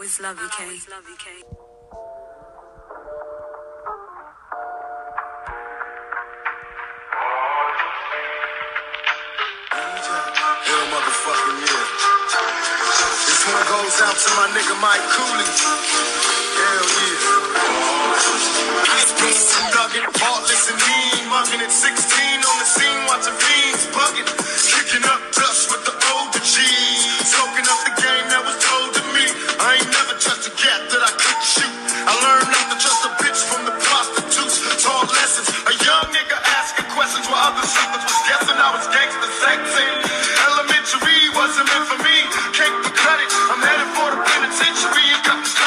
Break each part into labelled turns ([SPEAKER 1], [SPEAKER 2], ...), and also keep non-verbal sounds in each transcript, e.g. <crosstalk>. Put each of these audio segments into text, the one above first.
[SPEAKER 1] Always love you, K. Always love you, K.
[SPEAKER 2] Hell motherfucking yeah. This one goes out to my nigga Mike Cooley. Hell yeah. Peace, peace, thuggin', heartless and mean. Mugging at 16 on the scene, watching fiends bugging. While other was guessing I was gangster sexing. Elementary wasn't meant for me. Cake for credit. I'm headed for the penitentiary and cut the the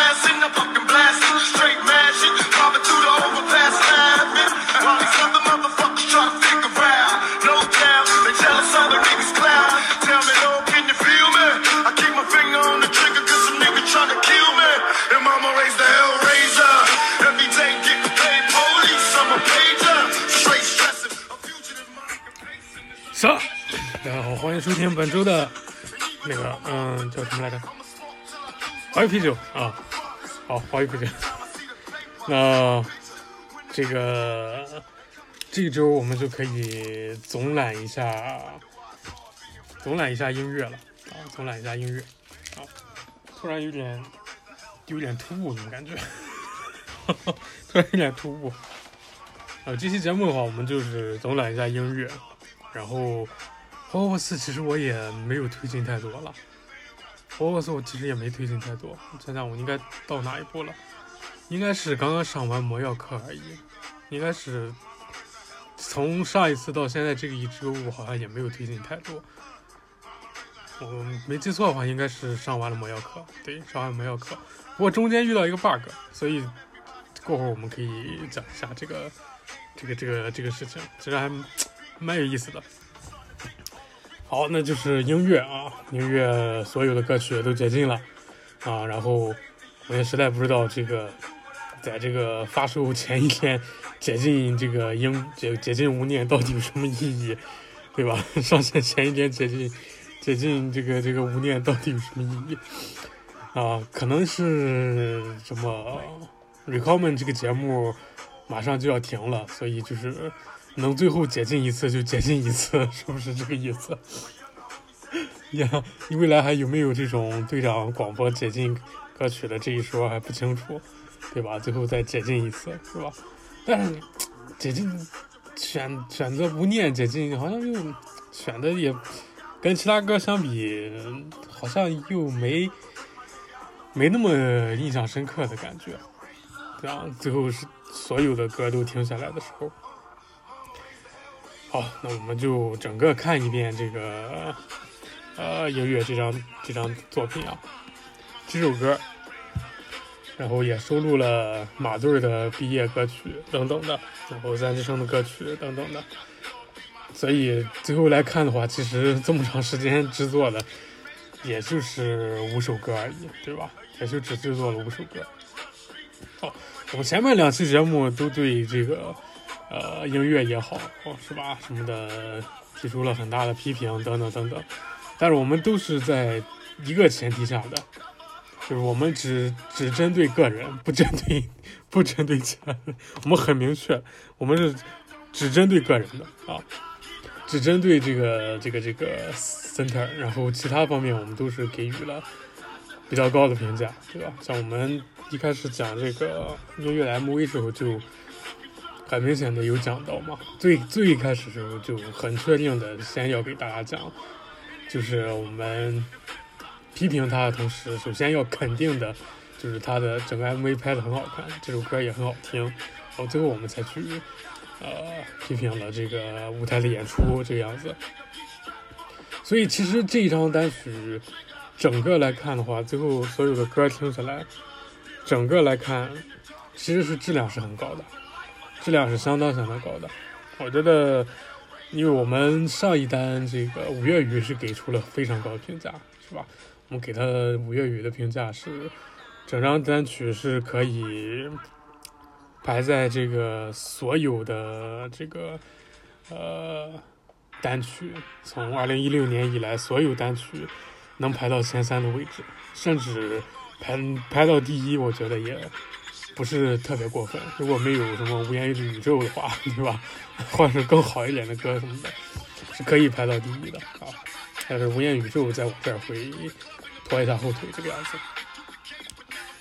[SPEAKER 3] 本周的那个，嗯，叫什么来着？华语啤酒啊，好，华语啤酒。那这个这周我们就可以总览一下，总览一下音乐了啊，总览一下音乐啊，突然有点有点突兀，怎么感觉？<laughs> 突然有点突兀。啊，这期节目的话，我们就是总览一下音乐，然后霍格沃茨其实我也没有推进太多了，霍格沃茨我其实也没推进太多。想想，我应该到哪一步了？应该是刚刚上完魔药课而已，应该是从上一次到现在这个一周，我好像也没有推进太多。我没记错的话，应该是上完了魔药课，对，上完魔药课。不过中间遇到一个 bug，所以过会儿我们可以讲一下这个这个这个这个事情，其实还蛮有意思的。好，那就是音乐啊，音乐所有的歌曲都解禁了啊，然后我也实在不知道这个在这个发售前一天解禁这个音解解禁无念到底有什么意义，对吧？<laughs> 上线前一天解禁解禁这个这个无念到底有什么意义啊？可能是什么 Recommend 这个节目马上就要停了，所以就是能最后解禁一次就解禁一次，<laughs> 是不是这个意思？<laughs> 呀，你未来还有没有这种队长广播解禁歌曲的这一说还不清楚，对吧？最后再解禁一次，是吧？但是解禁选选择无念解禁，好像又选的也跟其他歌相比，好像又没没那么印象深刻的感觉。这样最后是所有的歌都停下来的时候，好，那我们就整个看一遍这个呃音乐这张这张作品啊，这首歌，然后也收录了马队的毕业歌曲等等的，然后三之声的歌曲等等的，所以最后来看的话，其实这么长时间制作的，也就是五首歌而已，对吧？也就只制作了五首歌。好，我们前面两期节目都对这个呃音乐也好，是吧什么的提出了很大的批评等等等等，但是我们都是在一个前提下的，就是我们只只针对个人，不针对 <laughs> 不针对其他人。我们很明确，我们是只针对个人的啊，只针对这个这个这个 center，然后其他方面我们都是给予了比较高的评价，对吧？像我们一开始讲这个音乐 MV 时候，就很明显的有讲到嘛。最最一开始时候就很确定的，先要给大家讲，就是我们批评他的同时，首先要肯定的，就是他的整个 MV 拍的很好看，这首歌也很好听，然后最后我们才去呃批评了这个舞台的演出这个样子。所以其实这一张单曲整个来看的话，最后所有的歌听起来，整个来看其实是质量是很高的，质量是相当相当高的。我觉得，因为我们上一单这个五月雨是给出了非常高的评价，是吧？我们给他五月雨的评价是，整张单曲是可以排在这个所有的这个呃单曲，从二零一六年以来所有单曲能排到前三的位置，甚至排排到第一，我觉得也不是特别过分。如果没有什么无言宇宙的话，对吧？换成更好一点的歌什么的，是可以排到第一的啊。但是无言宇宙在我这儿会拖一下后腿，这个样子。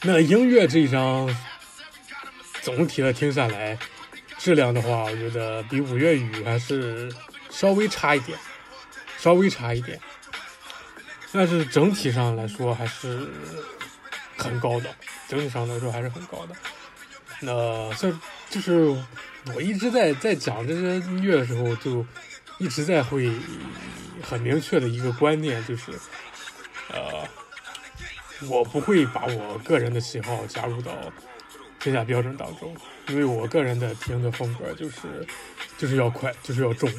[SPEAKER 3] 那音乐这一张总体的听下来，质量的话，我觉得比五月雨还是稍微差一点，稍微差一点。但是整体上来说还是很高的，整体上来说还是很高的。那像就是我一直在在讲这些音乐的时候，就一直在会很明确的一个观念，就是呃，我不会把我个人的喜好加入到评价标准当中，因为我个人的听的风格就是就是要快，就是要重。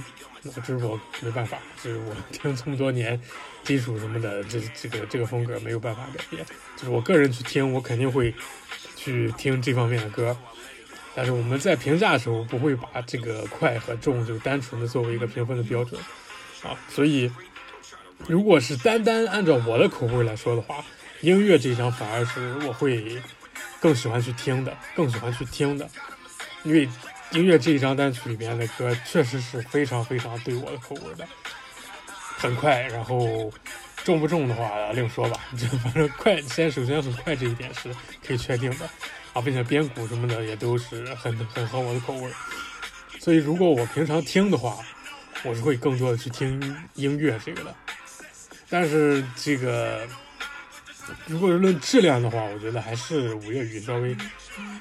[SPEAKER 3] 那这是我没办法，就是我听这么多年金属什么的，这这个这个风格没有办法改变。就是我个人去听，我肯定会去听这方面的歌。但是我们在评价的时候，不会把这个快和重就单纯的作为一个评分的标准啊。所以，如果是单单按照我的口味来说的话，音乐这一张反而是我会更喜欢去听的，更喜欢去听的，因为。音乐这一张单曲里面的歌确实是非常非常对我的口味的，很快，然后重不重的话另说吧。<laughs> 就反正快，先首先很快这一点是可以确定的啊，并且编鼓什么的也都是很很合我的口味。所以如果我平常听的话，我是会更多的去听音乐这个的。但是这个如果论质量的话，我觉得还是五月雨稍微。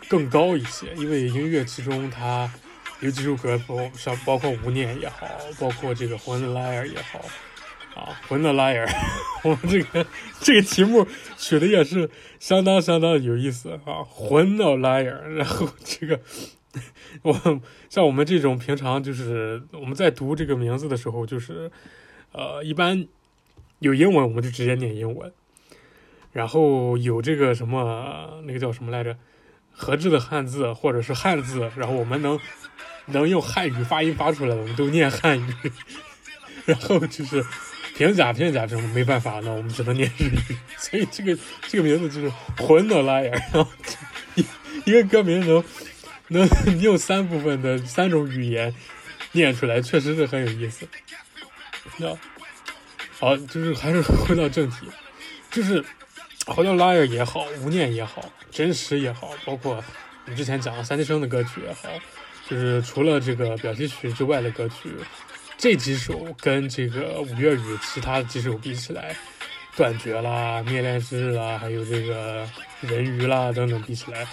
[SPEAKER 3] 更高一些，因为音乐其中它有几首歌，包像包括无念也好，包括这个魂的 liar 也好，啊，魂的 liar，<laughs> 我们这个这个题目取的也是相当相当有意思啊，魂的 liar，<laughs> 然后这个我像我们这种平常就是我们在读这个名字的时候，就是呃一般有英文我们就直接念英文，然后有这个什么那个叫什么来着？合制的汉字或者是汉字，然后我们能能用汉语发音发出来的，我们都念汉语。<laughs> 然后就是平假片假这种没办法，那我们只能念日语。<laughs> 所以这个这个名字就是混的拉呀。然后一一个歌名能能用三部分的三种语言念出来，确实是很有意思。那好，就是还是回到正题，就是。好像 liar 也好，无念也好，真实也好，包括我们之前讲的三级生的歌曲也好，就是除了这个表题曲之外的歌曲，这几首跟这个五月雨其他的几首比起来，断绝啦、灭恋之日啦，还有这个人鱼啦等等比起来，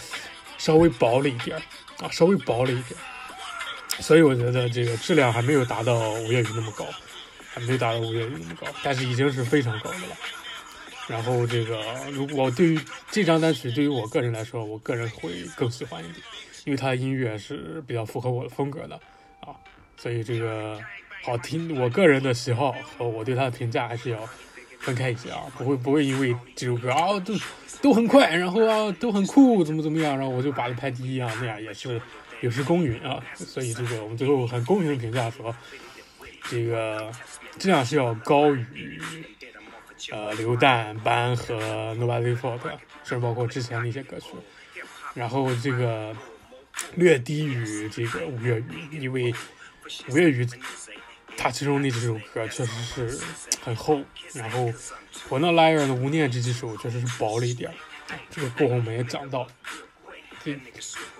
[SPEAKER 3] 稍微薄了一点啊，稍微薄了一点，所以我觉得这个质量还没有达到五月雨那么高，还没达到五月雨那么高，但是已经是非常高的了。然后这个，如果对于这张单曲，对于我个人来说，我个人会更喜欢一点，因为它的音乐是比较符合我的风格的啊，所以这个好听，我个人的喜好和我对它的评价还是要分开一些啊，不会不会因为这首歌啊都都很快，然后啊都很酷，怎么怎么样，然后我就把它排第一啊，那样也是有失公允啊，所以这个我们最后很公平的评价说，这个质量是要高于。呃，榴弹班和 Nobody Fault，甚至包括之前的一些歌曲，然后这个略低于这个五月雨，因为五月雨它其中那几首歌确实是很厚，然后我那 Liar 的无念这几首确实是薄了一点，这个过后我们也讲到，这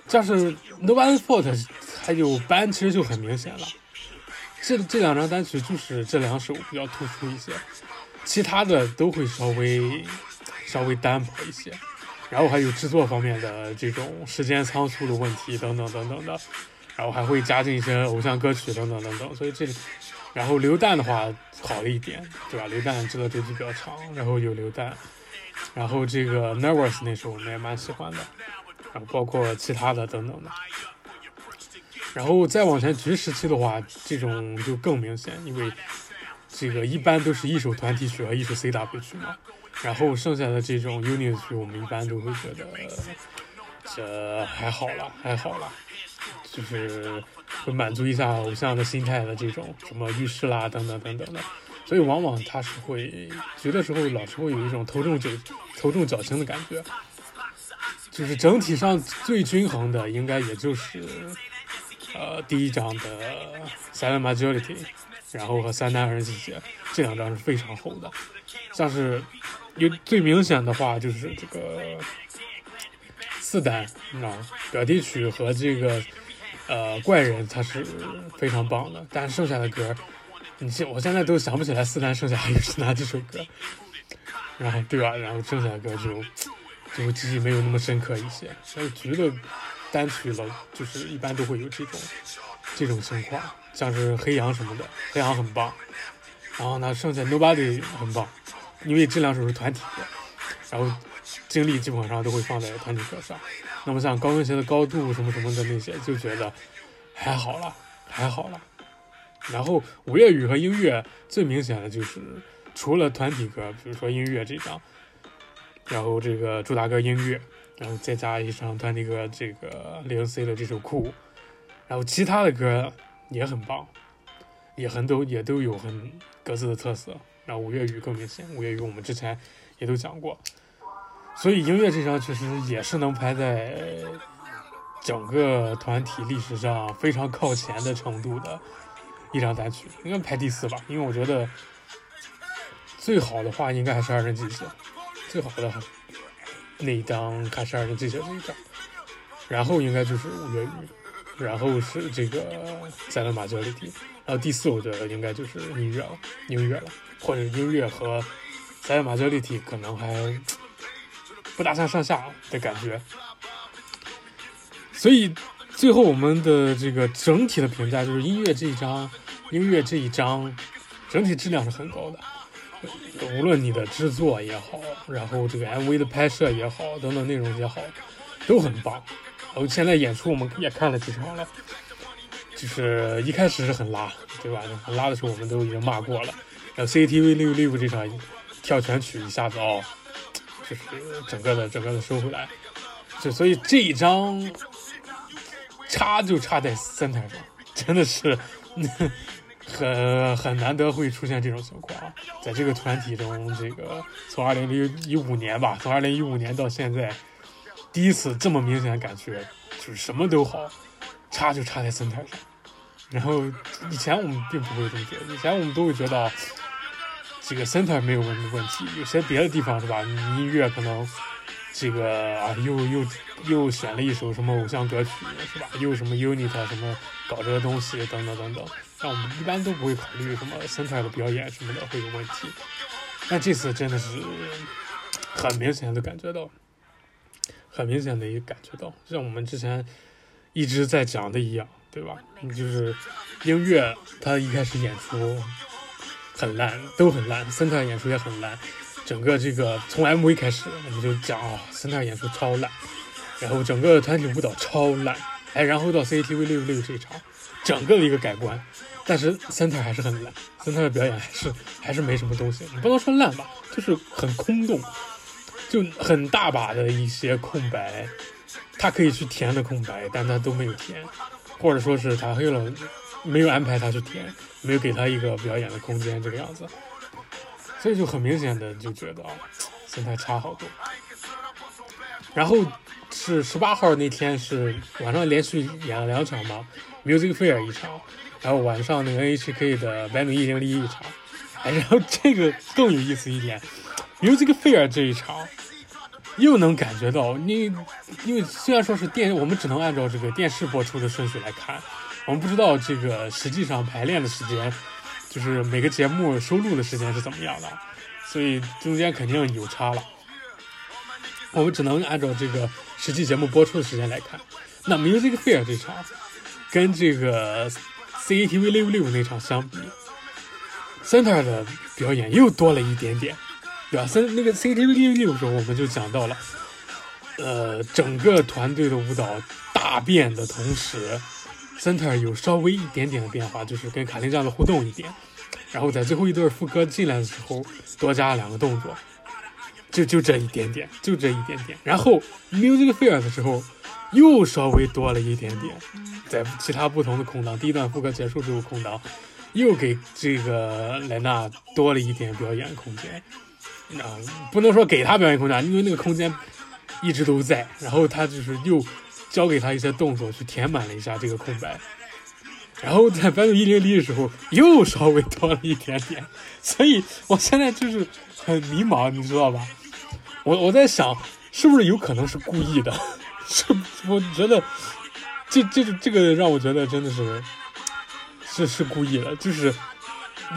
[SPEAKER 3] 像是 Nobody Fault 还有班其实就很明显了，这这两张单曲就是这两首比较突出一些。其他的都会稍微稍微单薄一些，然后还有制作方面的这种时间仓促的问题等等等等的，然后还会加进一些偶像歌曲等等等等，所以这里，然后榴弹的话好了一点，对吧？榴弹制作周期比较长，然后有榴弹，然后这个 Nervous 那首我们也蛮喜欢的，然后包括其他的等等的，然后再往前局时期的话，这种就更明显，因为。这个一般都是一首团体曲和一首 CW 曲嘛，然后剩下的这种 unit 曲，我们一般都会觉得这还好了，还好了，就是会满足一下偶像的心态的这种什么浴室啦等等等等的，所以往往他是会觉的时候老是会有一种头重脚头重脚轻的感觉。就是整体上最均衡的，应该也就是呃第一章的 Silent Majority，然后和三单二人季节这两张是非常厚的。像是有最明显的话，就是这个四单啊，表弟曲和这个呃怪人，它是非常棒的。但是剩下的歌，你现我现在都想不起来四单剩下还有是哪几首歌，然后对吧？然后剩下的歌就就记忆没有那么深刻一些。所以觉得单曲了，就是一般都会有这种这种情况，像是黑羊什么的，黑羊很棒。然后呢，剩下 Nobody 很棒，因为这两首是团体歌，然后精力基本上都会放在团体歌上。那么像高跟鞋的高度什么什么的那些，就觉得还好了，还好了。然后五月雨和音乐最明显的就是，除了团体歌，比如说音乐这张，然后这个主打歌音乐，然后再加一张团体歌这个零 C 的这首酷，然后其他的歌也很棒，也很都也都有很各自的特色。然后五月雨更明显，五月雨我们之前也都讲过，所以音乐这张确实也是能排在整个团体历史上非常靠前的程度的一张单曲，应该排第四吧？因为我觉得最好的话应该还是二人季节，最好的那一张还是二人季节这一张，然后应该就是五月雨，然后是这个塞勒马焦里蒂，然后第四我觉得应该就是音乐了，音乐了，或者音乐和塞勒马焦里蒂可能还不大相上下的感觉，所以最后我们的这个整体的评价就是音乐这一张，音乐这一张整体质量是很高的，无论你的制作也好，然后这个 MV 的拍摄也好，等等内容也好，都很棒。我现在演出我们也看了几场了，就是一开始是很拉，对吧？很拉的时候我们都已经骂过了。然后 CCTV 六六这场跳全曲一下子哦，就是整个的整个的收回来，就所以这一张差就差在三台上，真的是很很难得会出现这种情况，在这个团体中，这个从二零零一五年吧，从二零一五年到现在。第一次这么明显的感觉，就是什么都好，差就差在生态上。然后以前我们并不会这么觉得，以前我们都会觉得这个生态没有问问题，有些别的地方是吧？音乐可能这个啊又又又选了一首什么偶像歌曲是吧？又什么 unit 什么搞这个东西等等等等，但我们一般都不会考虑什么 center 的表演什么的会有问题。但这次真的是很明显的感觉到。很明显的一个感觉到，像我们之前一直在讲的一样，对吧？你就是音乐，它一开始演出很烂，都很烂，森特演出也很烂。整个这个从 MV 开始，我们就讲啊，森特演出超烂，然后整个团体舞蹈超烂，哎，然后到 CCTV 六六这一场，整个的一个改观。但是森特还是很烂，森特的表演还是还是没什么东西，你不能说烂吧，就是很空洞。就很大把的一些空白，他可以去填的空白，但他都没有填，或者说是他黑了，没有安排他去填，没有给他一个表演的空间，这个样子，所以就很明显的就觉得啊，心态差好多。然后是十八号那天是晚上连续演了两场嘛，Music Fair 一场，然后晚上那个 NHK 的百米一零一一场，哎，然后这个更有意思一点。Music Fair 这一场，又能感觉到你，因为虽然说是电，我们只能按照这个电视播出的顺序来看，我们不知道这个实际上排练的时间，就是每个节目收录的时间是怎么样的，所以中间肯定有差了。我们只能按照这个实际节目播出的时间来看。那 Music Fair 这场，跟这个 CCTV 六六那场相比，Center 的表演又多了一点点。对吧？那个 CCTV 六时候，我们就讲到了，呃，整个团队的舞蹈大变的同时，Center 有稍微一点点的变化，就是跟卡丁这样的互动一点，然后在最后一段副歌进来的时候多加了两个动作，就就这一点点，就这一点点。然后 Music Fair 的时候又稍微多了一点点，在其他不同的空档，第一段副歌结束之后空档又给这个莱纳多了一点表演空间。啊，不能说给他表演空间，因为那个空间一直都在。然后他就是又教给他一些动作，去填满了一下这个空白。然后在百度一零零的时候，又稍微多了一点点。所以我现在就是很迷茫，你知道吧？我我在想，是不是有可能是故意的？<laughs> 是，我觉得这这这个让我觉得真的是是是故意的，就是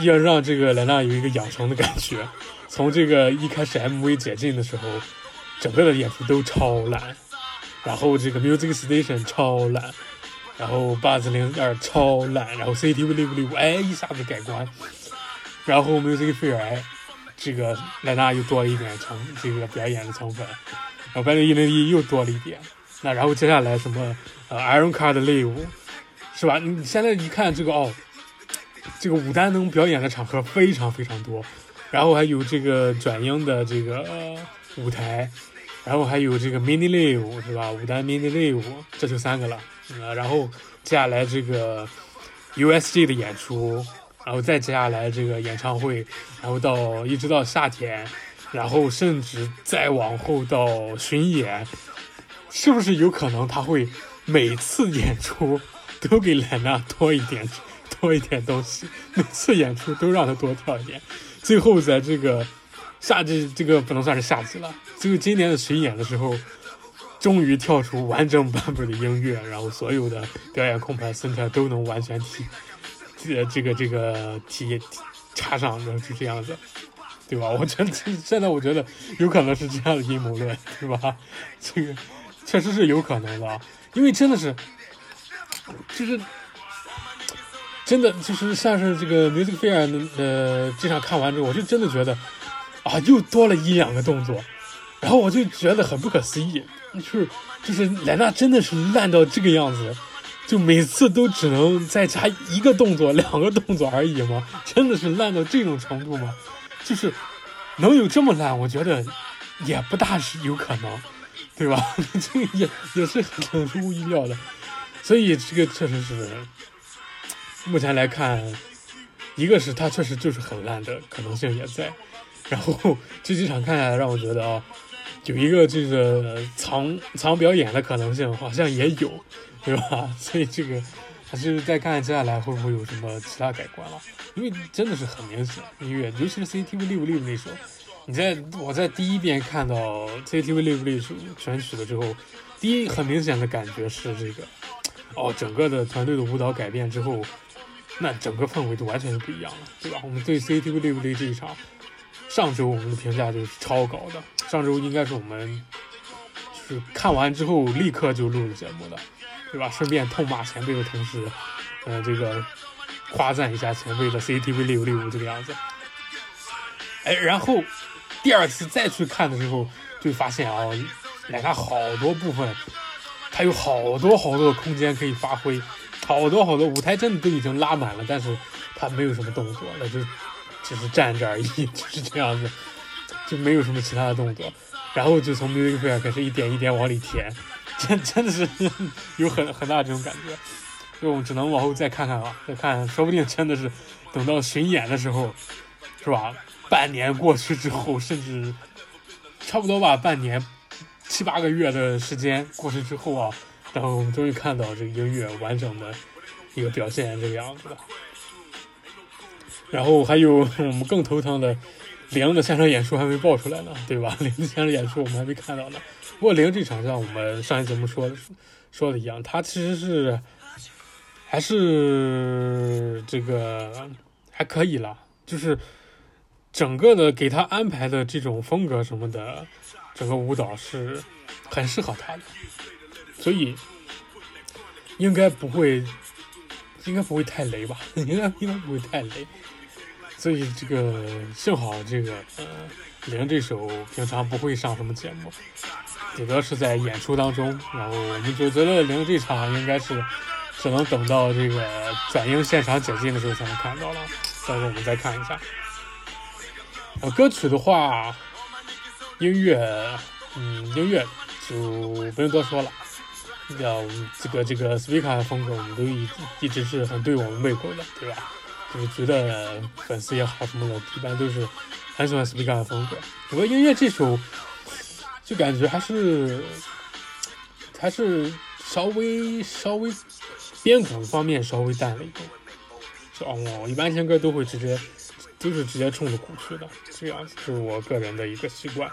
[SPEAKER 3] 要让这个莱纳有一个养成的感觉。从这个一开始 MV 解禁的时候，整个的演出都超烂，然后这个 Music Station 超烂，然后八四零二超烂，然后 CTV 六六五哎一下子改观，然后 Music Fair 哎这个莱纳又多了一点成这个表演的成分，然后百度一零一又多了一点，那然后接下来什么呃 Iron Card Live 是吧？你现在一看这个哦，这个武丹能表演的场合非常非常多。然后还有这个转英的这个舞台，然后还有这个 mini live 是吧？武丹 mini live 这就三个了。呃，然后接下来这个 USG 的演出，然后再接下来这个演唱会，然后到一直到夏天，然后甚至再往后到巡演，是不是有可能他会每次演出都给莱纳多一点多一点东西？每次演出都让他多跳一点？最后，在这个夏季，这个不能算是夏季了。这个今年的巡演的时候，终于跳出完整版本的音乐，然后所有的表演空白声调都能完全体，这这个这个体插上，然后是这样子，对吧？我觉得现在我觉得有可能是这样的阴谋论，对吧？这个确实是有可能的，因为真的是，就是。真的就是像是这个 Music Fair 呃这场看完之后，我就真的觉得啊，又多了一两个动作，然后我就觉得很不可思议，就是就是莱纳真的是烂到这个样子，就每次都只能再加一个动作、两个动作而已吗？真的是烂到这种程度吗？就是能有这么烂，我觉得也不大是有可能，对吧？<laughs> 这个也也是很出乎意料的，所以这个确实是。目前来看，一个是他确实就是很烂的可能性也在，然后 <laughs> 这几场看下来让我觉得啊，有一个这个藏藏表演的可能性好像也有，对吧？<laughs> 所以这个还是再看接下来会不会有什么其他改观了，因为真的是很明显音乐，尤其是 CCTV 六六那首，你在我在第一遍看到 CCTV 六六首全曲的时候，第一很明显的感觉是这个，哦，整个的团队的舞蹈改变之后。那整个氛围就完全就不一样了，对吧？我们对 CCTV 六不六这一场，上周我们的评价就是超高的。上周应该是我们就是看完之后立刻就录了节目的，对吧？顺便痛骂前辈的同时，呃，这个夸赞一下前辈的 CCTV 六六这个样子。哎，然后第二次再去看的时候，就发现啊，来看好多部分，它有好多好多的空间可以发挥。好多好多舞台真的都已经拉满了，但是他没有什么动作，那就只是站着而已，<laughs> 就是这样子，就没有什么其他的动作。然后就从 Music Fair 开始一点一点往里填，真真的是 <laughs> 有很很大这种感觉。就只能往后再看看啊，再看，说不定真的是等到巡演的时候，是吧？半年过去之后，甚至差不多吧，半年七八个月的时间过去之后啊。然后我们终于看到这个音乐完整的一个表现，这个样子了。然后还有 <laughs> 我们更头疼的，零的现场演出还没爆出来呢，对吧？零的现场演出我们还没看到呢。不过零这场像我们上一节目说的说的一样，他其实是还是这个还可以了，就是整个的给他安排的这种风格什么的，整个舞蹈是很适合他的。所以应该不会，应该不会太雷吧？<laughs> 应该应该不会太雷。所以这个幸好这个呃零这首平常不会上什么节目，顶多是在演出当中。然后我们就觉得零这场应该是只能等到这个转英现场解禁的时候才能看到了。到时候我们再看一下。呃，歌曲的话，音乐，嗯，音乐就不用多说了。叫这个这个 s p e a k 的风格，我们都一一直是很对我们胃口的，对吧？就是觉得粉丝也好什么的，一般都是很喜欢 Speak 的风格。不过音乐这首就感觉还是还是稍微稍微编鼓方面稍微淡了一点。就哦，我一般听歌都会直接都是直接冲着鼓去的，这样子是我个人的一个习惯。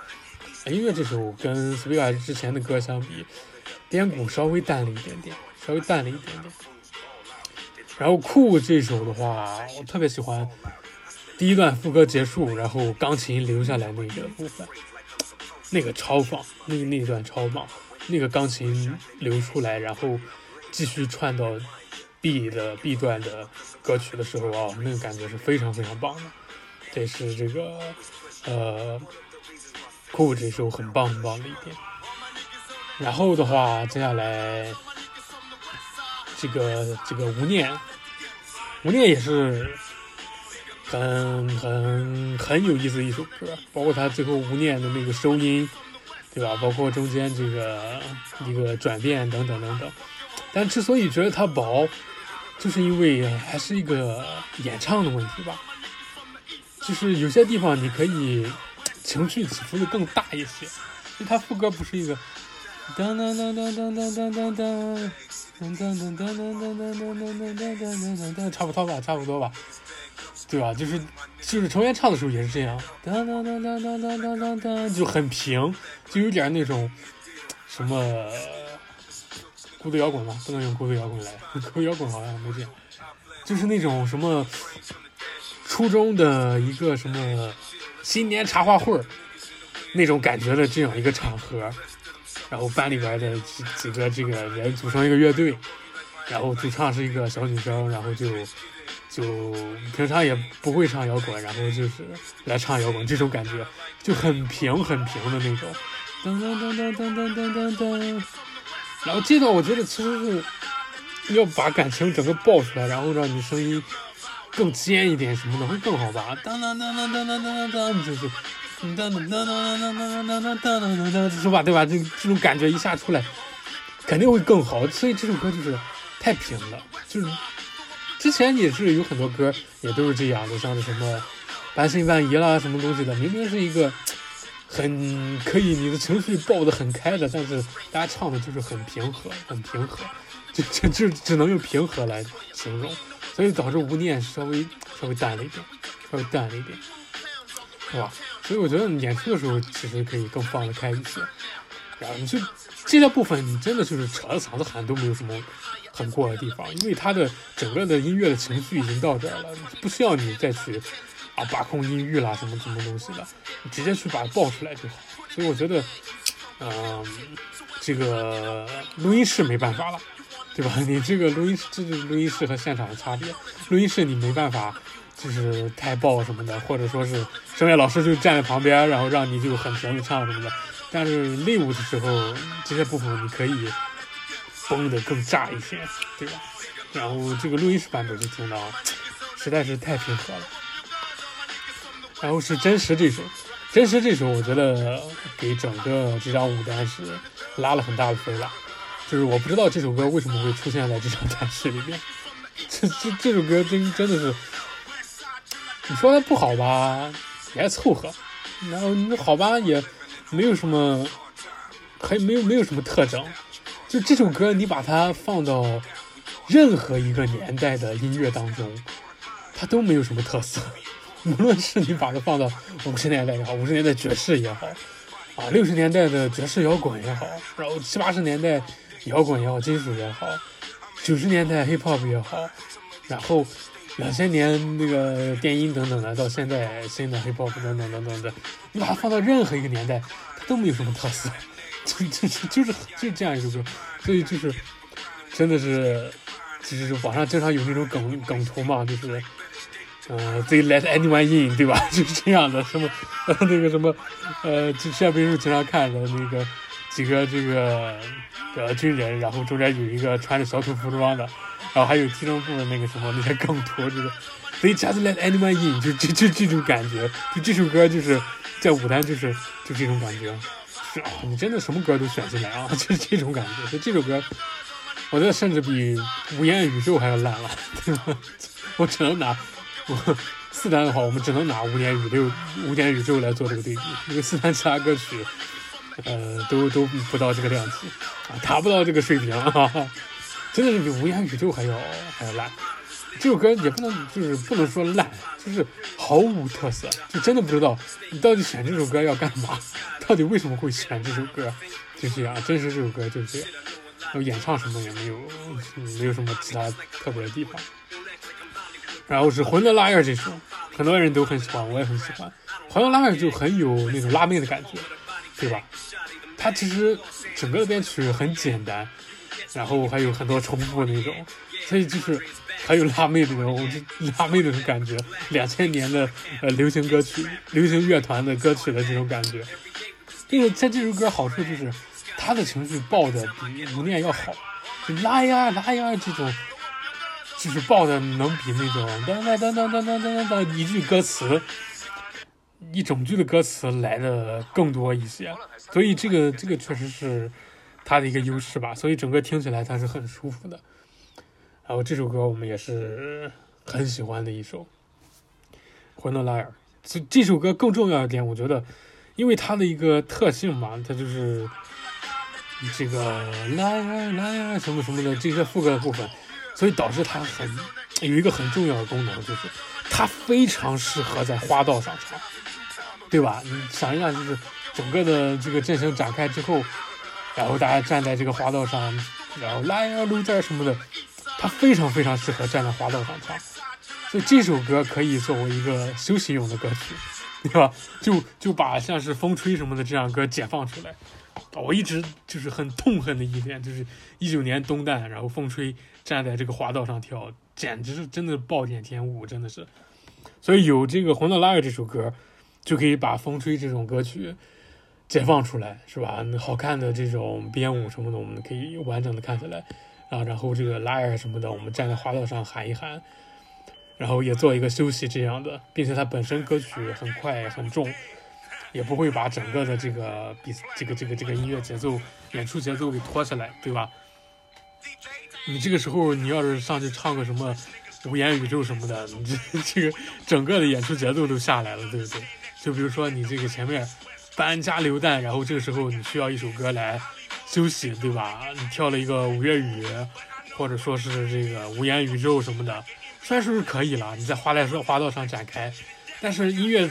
[SPEAKER 3] 音乐这首跟 Speak 之前的歌相比，编鼓稍微淡了一点点，稍微淡了一点点。然后酷这首的话，我特别喜欢第一段副歌结束，然后钢琴留下来那个部分，那个超棒，那那段超棒，那个钢琴流出来，然后继续串到 B 的 B 段的歌曲的时候啊，那个感觉是非常非常棒的。这是这个呃酷这首很棒很棒的一点。然后的话，接下来这个这个无念，无念也是很很很有意思的一首歌，包括他最后无念的那个收音，对吧？包括中间这个一个转变等等等等。但之所以觉得它薄，就是因为还是一个演唱的问题吧。就是有些地方你可以情绪起伏的更大一些，因为它副歌不是一个。当当当当当当当当当，当当当当当当当当当当当，差不多吧，差不多吧，对吧？就是就是成员唱的时候也是这样，当当当当当当当当当，就很平，就有点那种什么孤独摇滚吧，不能用孤独摇滚来，孤独摇滚好像没这样，就是那种什么初中的一个什么新年茶话会那种感觉的这样一个场合。然后班里边的几几个这个人组成一个乐队，然后主唱是一个小女生，然后就就平常也不会唱摇滚，然后就是来唱摇滚，这种感觉就很平很平的那种。噔噔噔噔噔噔噔噔噔。然后这段我觉得其实是要把感情整个爆出来，然后让你声音更尖一点什么的会更好吧。当当当当当当当当，就是。噔噔噔噔噔噔噔噔噔噔噔，是吧？对吧？这这种感觉一下出来，肯定会更好。所以这首歌就是太平了。就是之前也是有很多歌也都是这样的，像是什么半信半疑啦，什么东西的，明明是一个很可以你的情绪爆得很开的，但是大家唱的就是很平和，很平和，就就就只能用平和来形容，所以导致无念稍微稍微淡了一点，稍微淡了一点，是吧？所以我觉得演出的时候其实可以更放得开一些，然后你就这些部分你真的就是扯着嗓子喊都没有什么很过的地方，因为他的整个的音乐的情绪已经到这儿了，不需要你再去啊把控音域啦什么什么东西的，你直接去把它爆出来就好。所以我觉得，嗯，这个录音室没办法了，对吧？你这个录音室，这就是录音室和现场的差别，录音室你没办法。就是太爆什么的，或者说是声乐老师就站在旁边，然后让你就很平的唱什么的。但是 live 的时候，这些部分你可以崩的更炸一些，对吧？然后这个录音室版本就听到，实在是太平和了。然后是真实这首，真实这首我觉得给整个这张舞单是拉了很大的分了。就是我不知道这首歌为什么会出现在这张单式里面，这这这首歌真真的是。你说它不好吧，也还凑合；然后你好吧，也没有什么，还没有没有什么特征。就这首歌，你把它放到任何一个年代的音乐当中，它都没有什么特色。<laughs> 无论是你把它放到五十年代也好，五十年代爵士也好，啊，六十年代的爵士摇滚也好，然后七八十年代摇滚也好，金属也好，九十年代 hip hop 也好，然后。两千年那个电音等等的，到现在新的 hiphop 等等等等的，你把它放到任何一个年代，它都没有什么特色，就就是就是就这样一首歌，所以就是真的是，就是网上经常有那种梗梗图嘛，就是，呃，They let anyone in，对吧？<laughs> 就是这样的，什么那个什么，呃，就现在不是经常看的那个几个这个呃军人，然后中间有一个穿着小丑服装的。然后还有提升部的那个什么那些梗图，这个所以 just let anyone in，就就就这种感觉，就这首歌就是在舞台就是就这种感觉，是啊，你真的什么歌都选进来啊，<laughs> 就是这种感觉。所以这首歌，我觉得甚至比无言宇宙还要烂了，<laughs> 对吧？我只能拿我四单的话，我们只能拿无间宇宙无间宇宙来做这个对比，因为四单其他歌曲，呃，都都不到这个量级啊，达不到这个水平啊，真的是比无言宇宙还要还要烂。这首歌也不能就是不能说烂，就是毫无特色，就真的不知道你到底选这首歌要干嘛，<laughs> 到底为什么会选这首歌，就这样，真实这首歌就是这样，然后演唱什么也没有，没有什么其他特别的地方。然后是《魂的拉链》这首，很多人都很喜欢，我也很喜欢。《魂的拉链》就很有那种辣妹的感觉，对吧？它其实整个的编曲很简单，然后还有很多重复那种，所以就是还有辣妹的那种就辣妹那种感觉，两千年的呃流行歌曲、流行乐团的歌曲的这种感觉。这个在这首歌好处就是，他的情绪爆的比吴念要好，就拉呀拉呀这种。就是爆的能比那种当当当当当当当当一句歌词，一整句的歌词来的更多一些，所以这个这个确实是它的一个优势吧，所以整个听起来它是很舒服的。然后这首歌我们也是很喜欢的一首《魂的拉尔》。这这首歌更重要一点，我觉得，因为它的一个特性嘛，它就是这个拉呀拉呀什么什么的这些副歌的部分。所以导致它很有一个很重要的功能，就是它非常适合在花道上唱，对吧？你想一想，就是整个的这个阵型展开之后，然后大家站在这个花道上，然后来呀路在什么的，它非常非常适合站在花道上唱。所以这首歌可以作为一个休息用的歌曲，对吧？就就把像是风吹什么的这样歌解放出来。我一直就是很痛恨的一点，就是一九年东旦，然后风吹。站在这个滑道上跳，简直是真的暴殄天物，真的是。所以有这个《红的拉尔》这首歌，就可以把风吹这种歌曲解放出来，是吧？好看的这种编舞什么的，我们可以完整的看下来啊。然后这个拉尔什么的，我们站在滑道上喊一喊，然后也做一个休息这样的，并且它本身歌曲很快很重，也不会把整个的这个比这个这个这个音乐节奏、演出节奏给拖下来，对吧？你这个时候，你要是上去唱个什么无言宇宙什么的，你这这个整个的演出节奏都下来了，对不对？就比如说你这个前面搬家流弹，然后这个时候你需要一首歌来休息，对吧？你跳了一个五月雨，或者说是这个无言宇宙什么的，虽然说是可以了，你在花来说花道上展开，但是音乐，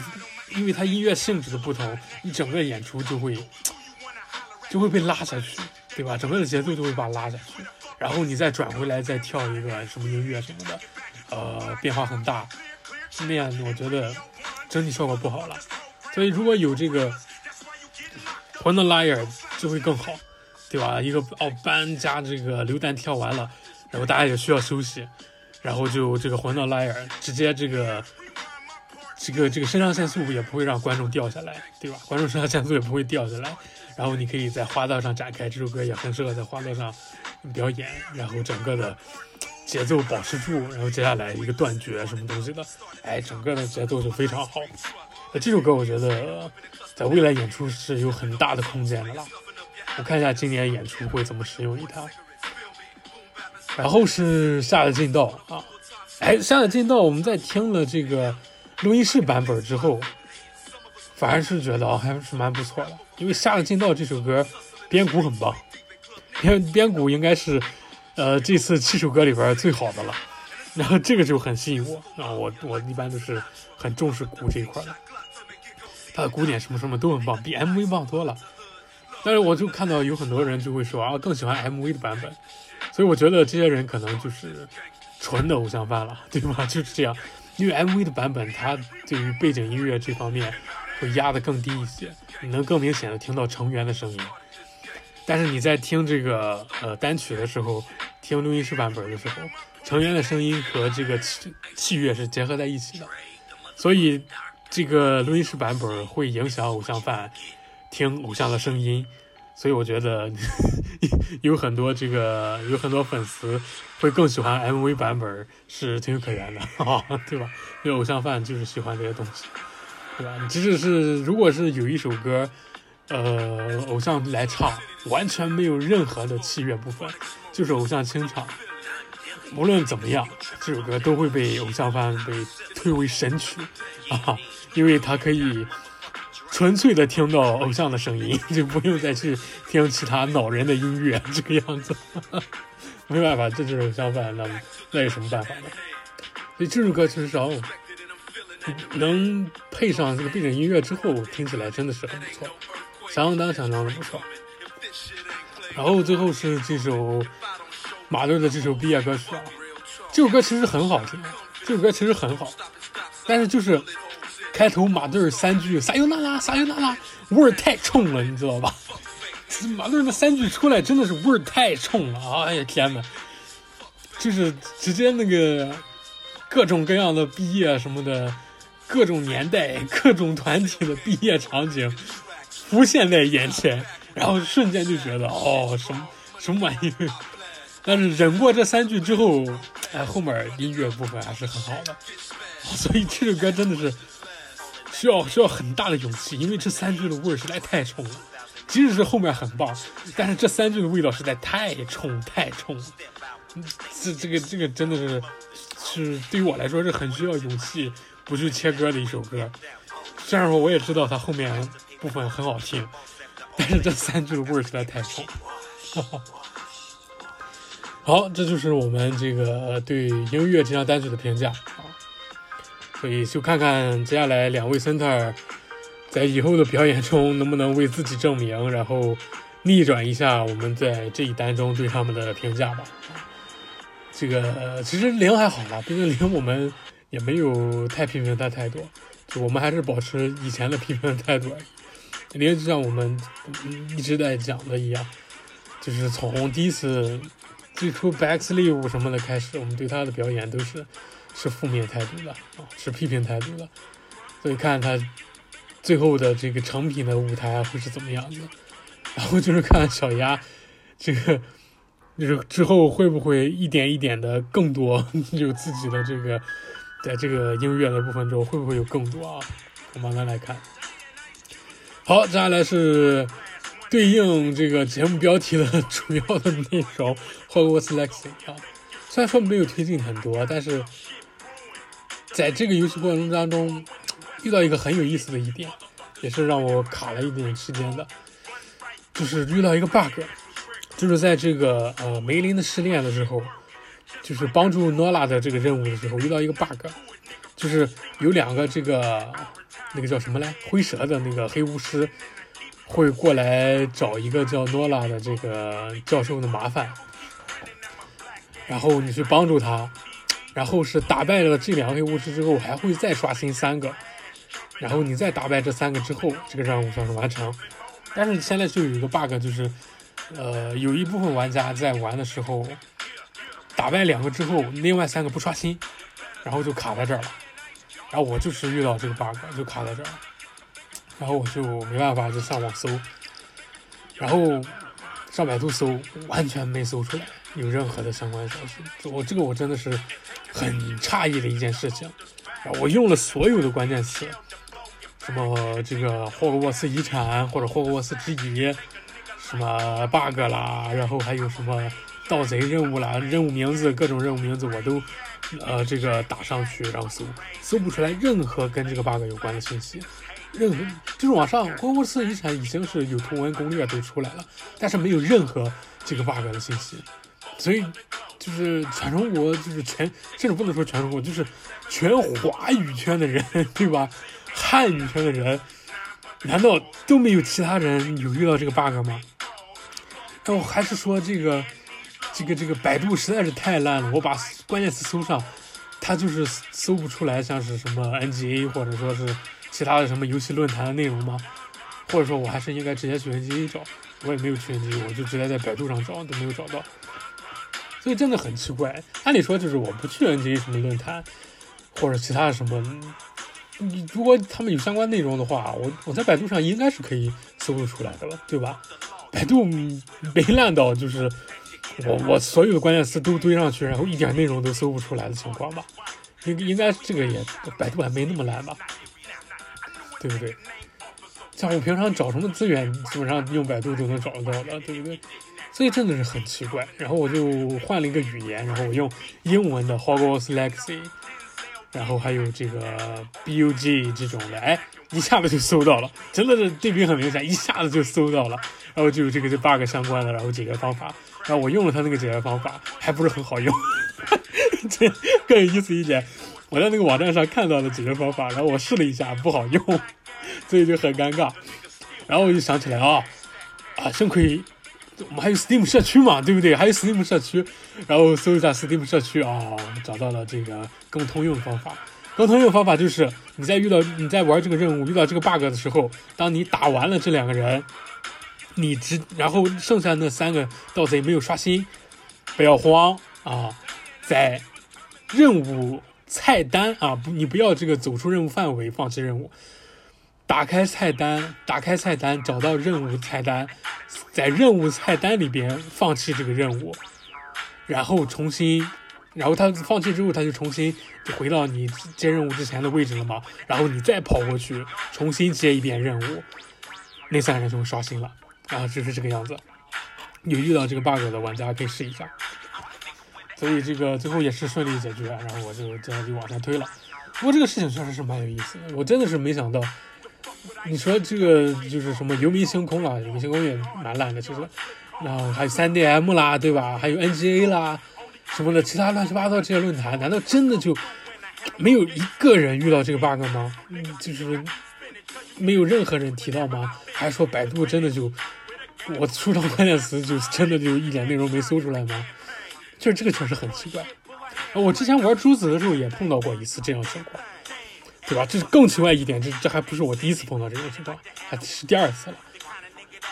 [SPEAKER 3] 因为它音乐性质的不同，你整个演出就会就会被拉下去，对吧？整个的节奏都会把它拉下去。然后你再转回来，再跳一个什么音乐什么的，呃，变化很大，那样我觉得整体效果不好了。所以如果有这个《魂的拉 r 就会更好，对吧？一个奥班加这个榴弹跳完了，然后大家也需要休息，然后就这个魂的拉 r 直接这个这个这个肾上腺素也不会让观众掉下来，对吧？观众肾上腺素也不会掉下来，然后你可以在花道上展开，这首歌也很适合在花道上。表演，然后整个的节奏保持住，然后接下来一个断绝什么东西的，哎，整个的节奏就非常好。那这首歌我觉得在未来演出是有很大的空间的啦。我看一下今年演出会怎么使用它。然后是下的进道啊，哎，下的进道，我们在听了这个录音室版本之后，反而是觉得还是蛮不错的，因为下的进道这首歌编鼓很棒。编编鼓应该是，呃，这次七首歌里边最好的了，然后这个就很吸引我啊！我我一般都是很重视鼓这一块的，他的鼓点什么什么都很棒，比 MV 棒多了。但是我就看到有很多人就会说啊，更喜欢 MV 的版本，所以我觉得这些人可能就是纯的偶像范了，对吧？<laughs> 就是这样，因为 MV 的版本它对于背景音乐这方面会压得更低一些，你能更明显的听到成员的声音。但是你在听这个呃单曲的时候，听录音室版本的时候，成员的声音和这个器器乐是结合在一起的，所以这个录音室版本会影响偶像范听偶像的声音，所以我觉得 <laughs> 有很多这个有很多粉丝会更喜欢 MV 版本是情有可原的啊，<laughs> 对吧？因为偶像范就是喜欢这些东西，对吧？即使是如果是有一首歌。呃，偶像来唱，完全没有任何的器乐部分，就是偶像清唱。无论怎么样，这首歌都会被偶像范被推为神曲啊，因为他可以纯粹的听到偶像的声音，就不用再去听其他恼人的音乐这个样子。<laughs> 没办法，这就是偶像范，那那有什么办法呢？所以这首歌其实哦，能配上这个背景音乐之后，听起来真的是很不错，相当相当的不错。然后最后是这首马队的这首毕业歌曲啊，这首歌其实很好听，这首歌其实很好，但是就是开头马队三句撒尤那拉撒尤那拉味儿太冲了，你知道吧？<laughs> 马队那三句出来真的是味儿太冲了，哎呀天呐，就是直接那个各种各样的毕业什么的，各种年代、各种团体的毕业场景浮现在眼前。然后瞬间就觉得哦，什么什么玩意？但是忍过这三句之后，哎，后面音乐部分还是很好的。所以这首歌真的是需要需要很大的勇气，因为这三句的味儿实在太冲了。即使是后面很棒，但是这三句的味道实在太冲太冲了。这这个这个真的是是对于我来说是很需要勇气不去切歌的一首歌。虽然说我也知道它后面部分很好听。但是这三句的味儿实在太冲。<laughs> 好，这就是我们这个对音乐这张单曲的评价。所以就看看接下来两位 center 在以后的表演中能不能为自己证明，然后逆转一下我们在这一单中对他们的评价吧。这个其实零还好吧，毕竟零我们也没有太批评他太多，就我们还是保持以前的批评态度零。就像我们一直在讲的一样，就是从第一次最初 Backslive 什么的开始，我们对他的表演都是是负面态度的啊，是批评态度的。所以看他最后的这个成品的舞台会是怎么样子，然后就是看小鸭这个就是之后会不会一点一点的更多 <laughs> 有自己的这个在这个音乐的部分中会不会有更多啊？我慢慢来看。好，接下来是对应这个节目标题的主要的内容《Hogwarts Legacy》啊。虽然说没有推进很多，但是在这个游戏过程当中遇到一个很有意思的一点，也是让我卡了一点时间的，就是遇到一个 bug，就是在这个呃梅林的试炼的时候，就是帮助诺拉的这个任务的时候遇到一个 bug，就是有两个这个。那个叫什么来？灰蛇的那个黑巫师会过来找一个叫诺拉的这个教授的麻烦，然后你去帮助他，然后是打败了这两位巫师之后，还会再刷新三个，然后你再打败这三个之后，这个任务算是完成。但是现在就有一个 bug，就是呃，有一部分玩家在玩的时候打败两个之后，另外三个不刷新，然后就卡在这儿了。然后我就是遇到这个 bug，就卡在这儿，然后我就没办法，就上网搜，然后上百度搜，完全没搜出来有任何的相关消息。我这个我真的是很诧异的一件事情。我用了所有的关键词，什么这个霍格沃茨遗产或者霍格沃茨之遗，什么 bug 啦，然后还有什么盗贼任务啦，任务名字各种任务名字我都。呃，这个打上去，然后搜，搜不出来任何跟这个 bug 有关的信息，任何就是网上霍格沃茨遗产已经是有图文攻略都出来了，但是没有任何这个 bug 的信息，所以就是全中国就是全，甚至不能说全中国，就是全华语圈的人，对吧？汉语圈的人，难道都没有其他人有遇到这个 bug 吗？那我还是说这个。这个这个百度实在是太烂了，我把关键词搜上，它就是搜不出来像是什么 NGA 或者说是其他的什么游戏论坛的内容吗？或者说我还是应该直接去 NGA 找，我也没有去 NGA，我就直接在百度上找都没有找到，所以真的很奇怪。按理说就是我不去 NGA 什么论坛或者其他的什么，你如果他们有相关内容的话，我我在百度上应该是可以搜得出来的了，对吧？百度没烂到就是。我我所有的关键词都堆上去，然后一点内容都搜不出来的情况吧？应应该这个也百度还没那么烂吧？对不对？像我平常找什么资源，基本上用百度都能找得到的，对不对？所以真的是很奇怪。然后我就换了一个语言，然后我用英文的 Hogwarts Legacy，然后还有这个 BUG 这种的，哎，一下子就搜到了，真的是对比很明显，一下子就搜到了，然后就有这个这 bug 相关的，然后解决方法，然后我用了他那个解决方法，还不是很好用，<laughs> 这更有意思一点，我在那个网站上看到的解决方法，然后我试了一下，不好用，<laughs> 所以就很尴尬，然后我就想起来啊，啊，幸亏。我们还有 Steam 社区嘛，对不对？还有 Steam 社区，然后搜一下 Steam 社区啊，找到了这个更通用的方法。更通用方法就是你在遇到你在玩这个任务遇到这个 bug 的时候，当你打完了这两个人，你只然后剩下那三个盗贼没有刷新，不要慌啊，在任务菜单啊不，你不要这个走出任务范围放弃任务。打开菜单，打开菜单，找到任务菜单，在任务菜单里边放弃这个任务，然后重新，然后他放弃之后，他就重新就回到你接任务之前的位置了嘛。然后你再跑过去，重新接一遍任务，那三个人就会刷新了。然后就是这个样子。有遇到这个 bug 的玩家可以试一下。所以这个最后也是顺利解决，然后我就这样就往下推了。不过这个事情确实是蛮有意思的，我真的是没想到。你说这个就是什么游民星空了，游民星空也蛮烂的，其实，然后还有三 DM 啦，对吧？还有 NGA 啦，什么的，其他乱七八糟这些论坛，难道真的就没有一个人遇到这个 bug 吗？嗯，就是没有任何人提到吗？还是说百度真的就我输上关键词就真的就一点内容没搜出来吗？就是这个确实很奇怪。我之前玩珠子的时候也碰到过一次这样情况。对吧？这是更奇怪一点，这这还不是我第一次碰到这种情况，还是第二次了。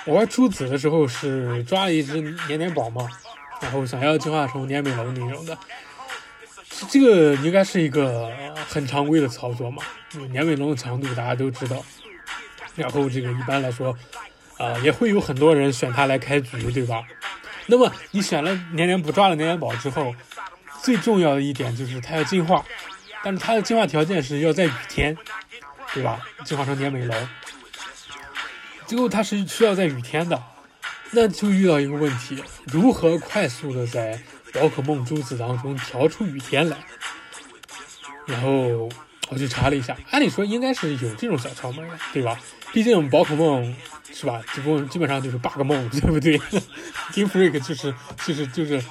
[SPEAKER 3] 我玩珠子的时候是抓了一只年年宝嘛，然后想要进化成年美龙那种的。这个应该是一个很常规的操作嘛，年美龙的强度大家都知道。然后这个一般来说，啊，也会有很多人选它来开局，对吧？那么你选了年年不抓了年年宝之后，最重要的一点就是它要进化。但是它的进化条件是要在雨天，对吧？进化成年美龙，最后它是需要在雨天的，那就遇到一个问题：如何快速的在宝可梦珠子当中调出雨天来？然后我去查了一下，按理说应该是有这种小窍门的，对吧？毕竟宝可梦是吧？基本基本上就是 bug 梦，对不对？Game Freak 就是就是就是。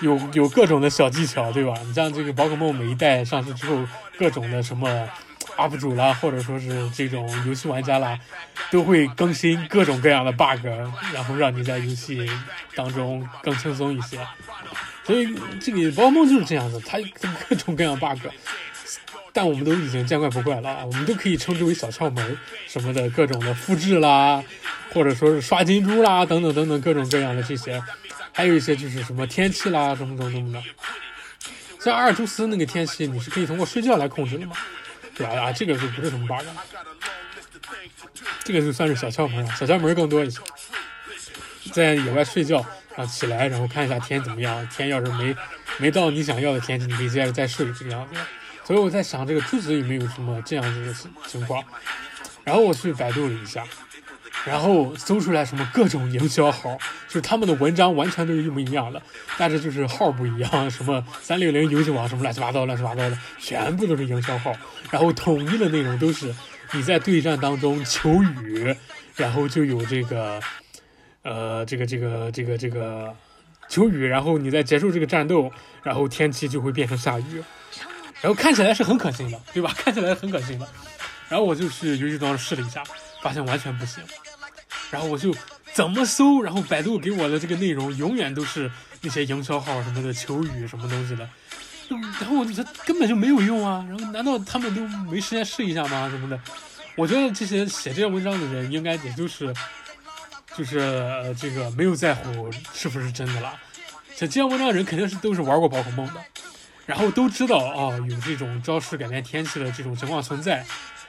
[SPEAKER 3] 有有各种的小技巧，对吧？你像这个宝可梦每一代上市之后，各种的什么 UP 主啦，或者说是这种游戏玩家啦，都会更新各种各样的 bug，然后让你在游戏当中更轻松一些。所以这个宝可梦就是这样子，它各种各样 bug，但我们都已经见怪不怪了，我们都可以称之为小窍门什么的，各种的复制啦，或者说是刷金珠啦，等等等等各种各样的这些。还有一些就是什么天气啦，什么什么什么的，像阿尔图斯那个天气，你是可以通过睡觉来控制的嘛，对吧？啊，这个就不是什么 bug，这个就算是小窍门了，小窍门更多一些。在野外睡觉啊，起来然后看一下天怎么样，天要是没没到你想要的天气，你可以接着再睡这个样子。所以我在想，这个珠子有没有什么这样子的情况？然后我去百度了一下。然后搜出来什么各种营销号，就是他们的文章完全都是一模一样的，但是就是号不一样，什么三六零游戏网什么乱七八糟、乱七八糟的，全部都是营销号。然后统一的内容都是你在对战当中求雨，然后就有这个，呃，这个这个这个这个求雨，然后你在结束这个战斗，然后天气就会变成下雨，然后看起来是很可信的，对吧？看起来很可信的。然后我就去游戏当中试了一下，发现完全不行。然后我就怎么搜，然后百度给我的这个内容永远都是那些营销号什么的求雨什么东西的，然后我觉得根本就没有用啊。然后难道他们都没时间试一下吗？什么的？我觉得这些写这些文章的人应该也就是就是这个没有在乎是不是真的了。写这些文章的人肯定是都是玩过宝可梦的，然后都知道啊有这种招式改变天气的这种情况存在。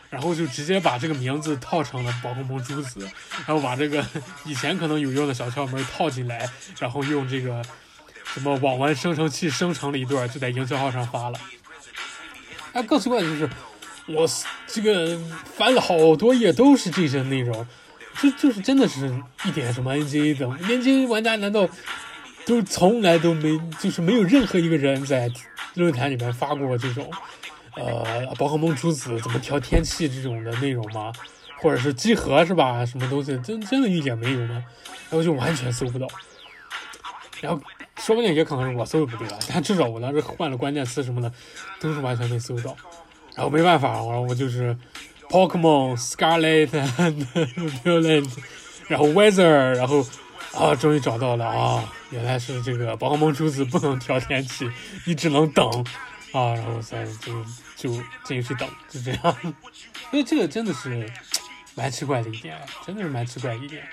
[SPEAKER 3] 然后就直接把这个名字套成了宝可梦珠子，然后把这个以前可能有用的小窍门套进来，然后用这个什么网文生成器生成了一段，就在营销号上发了。哎，更奇怪的就是，我这个翻了好多页都是这些内容，就就是真的是一点什么 NGA 的 NGA 玩家难道都从来都没就是没有任何一个人在论坛里面发过这种？呃宝可梦珠子怎么调天气这种的内容吗？或者是集合是吧？什么东西真真的一点没有吗？然后就完全搜不到。然后说不定也可能是我搜的不对啊，但至少我当时换了关键词什么的，都是完全没搜到。然后没办法，然后我就是 Pokemon Scarlet and <laughs> Violet，然后 Weather，然后啊，终于找到了啊，原来是这个宝可梦珠子不能调天气，你只能等啊，然后再就就进去等，就这样。<laughs> 所以这个真的是蛮奇怪的一点，真的是蛮奇怪一点。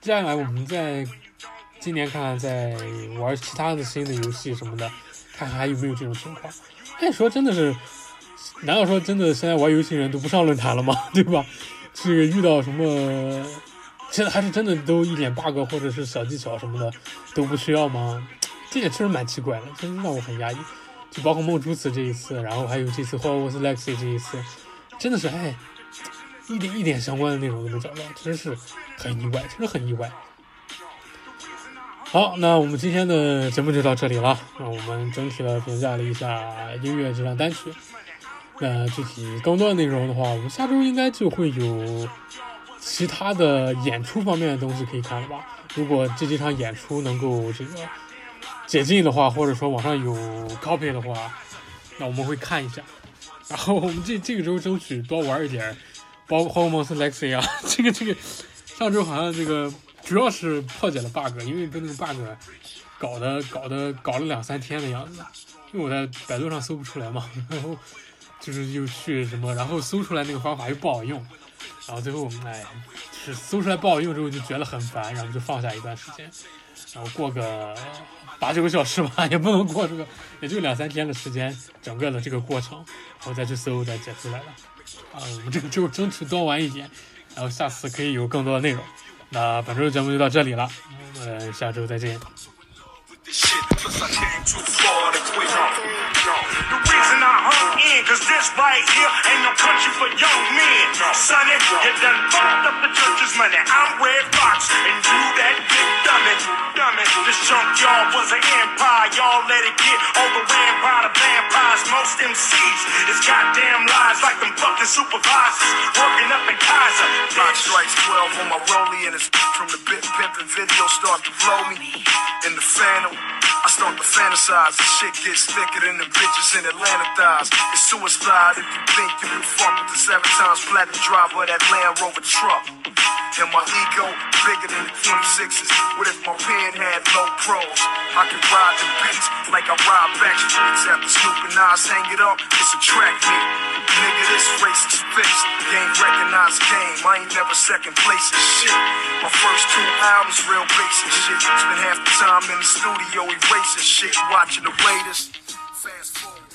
[SPEAKER 3] 接下来我们在今年看看在玩其他的新的游戏什么的，看看还有没有这种情况。按说真的是。难道说真的现在玩游戏人都不上论坛了吗？<laughs> 对吧？这个遇到什么，现在还是真的都一点 bug 或者是小技巧什么的都不需要吗？这点确实蛮奇怪的，真的让我很压抑。就包括梦珠子这一次，然后还有这次 Hogwarts Legacy 这一次，真的是哎，一点一点相关的内容都没找到，真是很意外，真是很意外。好，那我们今天的节目就到这里了。那我们整体的评价了一下音乐这张单曲。那具体更多的内容的话，我们下周应该就会有其他的演出方面的东西可以看了吧？如果这几场演出能够这个解禁的话，或者说网上有 copy 的话，那我们会看一下。<laughs> 然后我们这这个周争取多玩一点，包括 Home Legacy 啊，<laughs> 这个这个上周好像这个主要是破解了 bug，因为被那个 bug 搞的搞的搞了两三天的样子，因为我在百度上搜不出来嘛，<laughs> 然后。就是又去什么，然后搜出来那个方法又不好用，然后最后我们哎，是搜出来不好用之后就觉得很烦，然后就放下一段时间，然后过个八九个小时吧，也不能过这个，也就两三天的时间，整个的这个过程，然后再去搜再解出来了。啊，我们这个就争取多玩一点，然后下次可以有更多的内容。那本周的节目就到这里了，我们下周再见。
[SPEAKER 2] In, cause this right here ain't no country for young men. Sonny, you done fucked up the church's money. I'm Red Fox, and you that big dummy. Dummy, this junkyard was an empire. Y'all let it get overran by the vampires. Most MCs is goddamn lies like them fucking supervisors. Working up in Kaiser. Five strikes 12 on my rollie, and it's from the bit pimpin' video start to blow me. In the phantom, I start to fantasize. This shit gets thicker than the bitches in Atlanta thighs. It's suicide if you think you can fuck with the seven times platinum driver of that Land Rover truck. And my ego bigger than the 26s. What if my pen had low pros? I could ride the beats like I ride back streets after Snoop and Nas hang it up. It's a track meet. Nigga, this race is fixed. Game recognized game. I ain't never second place in shit. My first two albums, real basic shit. Spent half the time in the studio erasing shit, watching the waiters. Fast forward,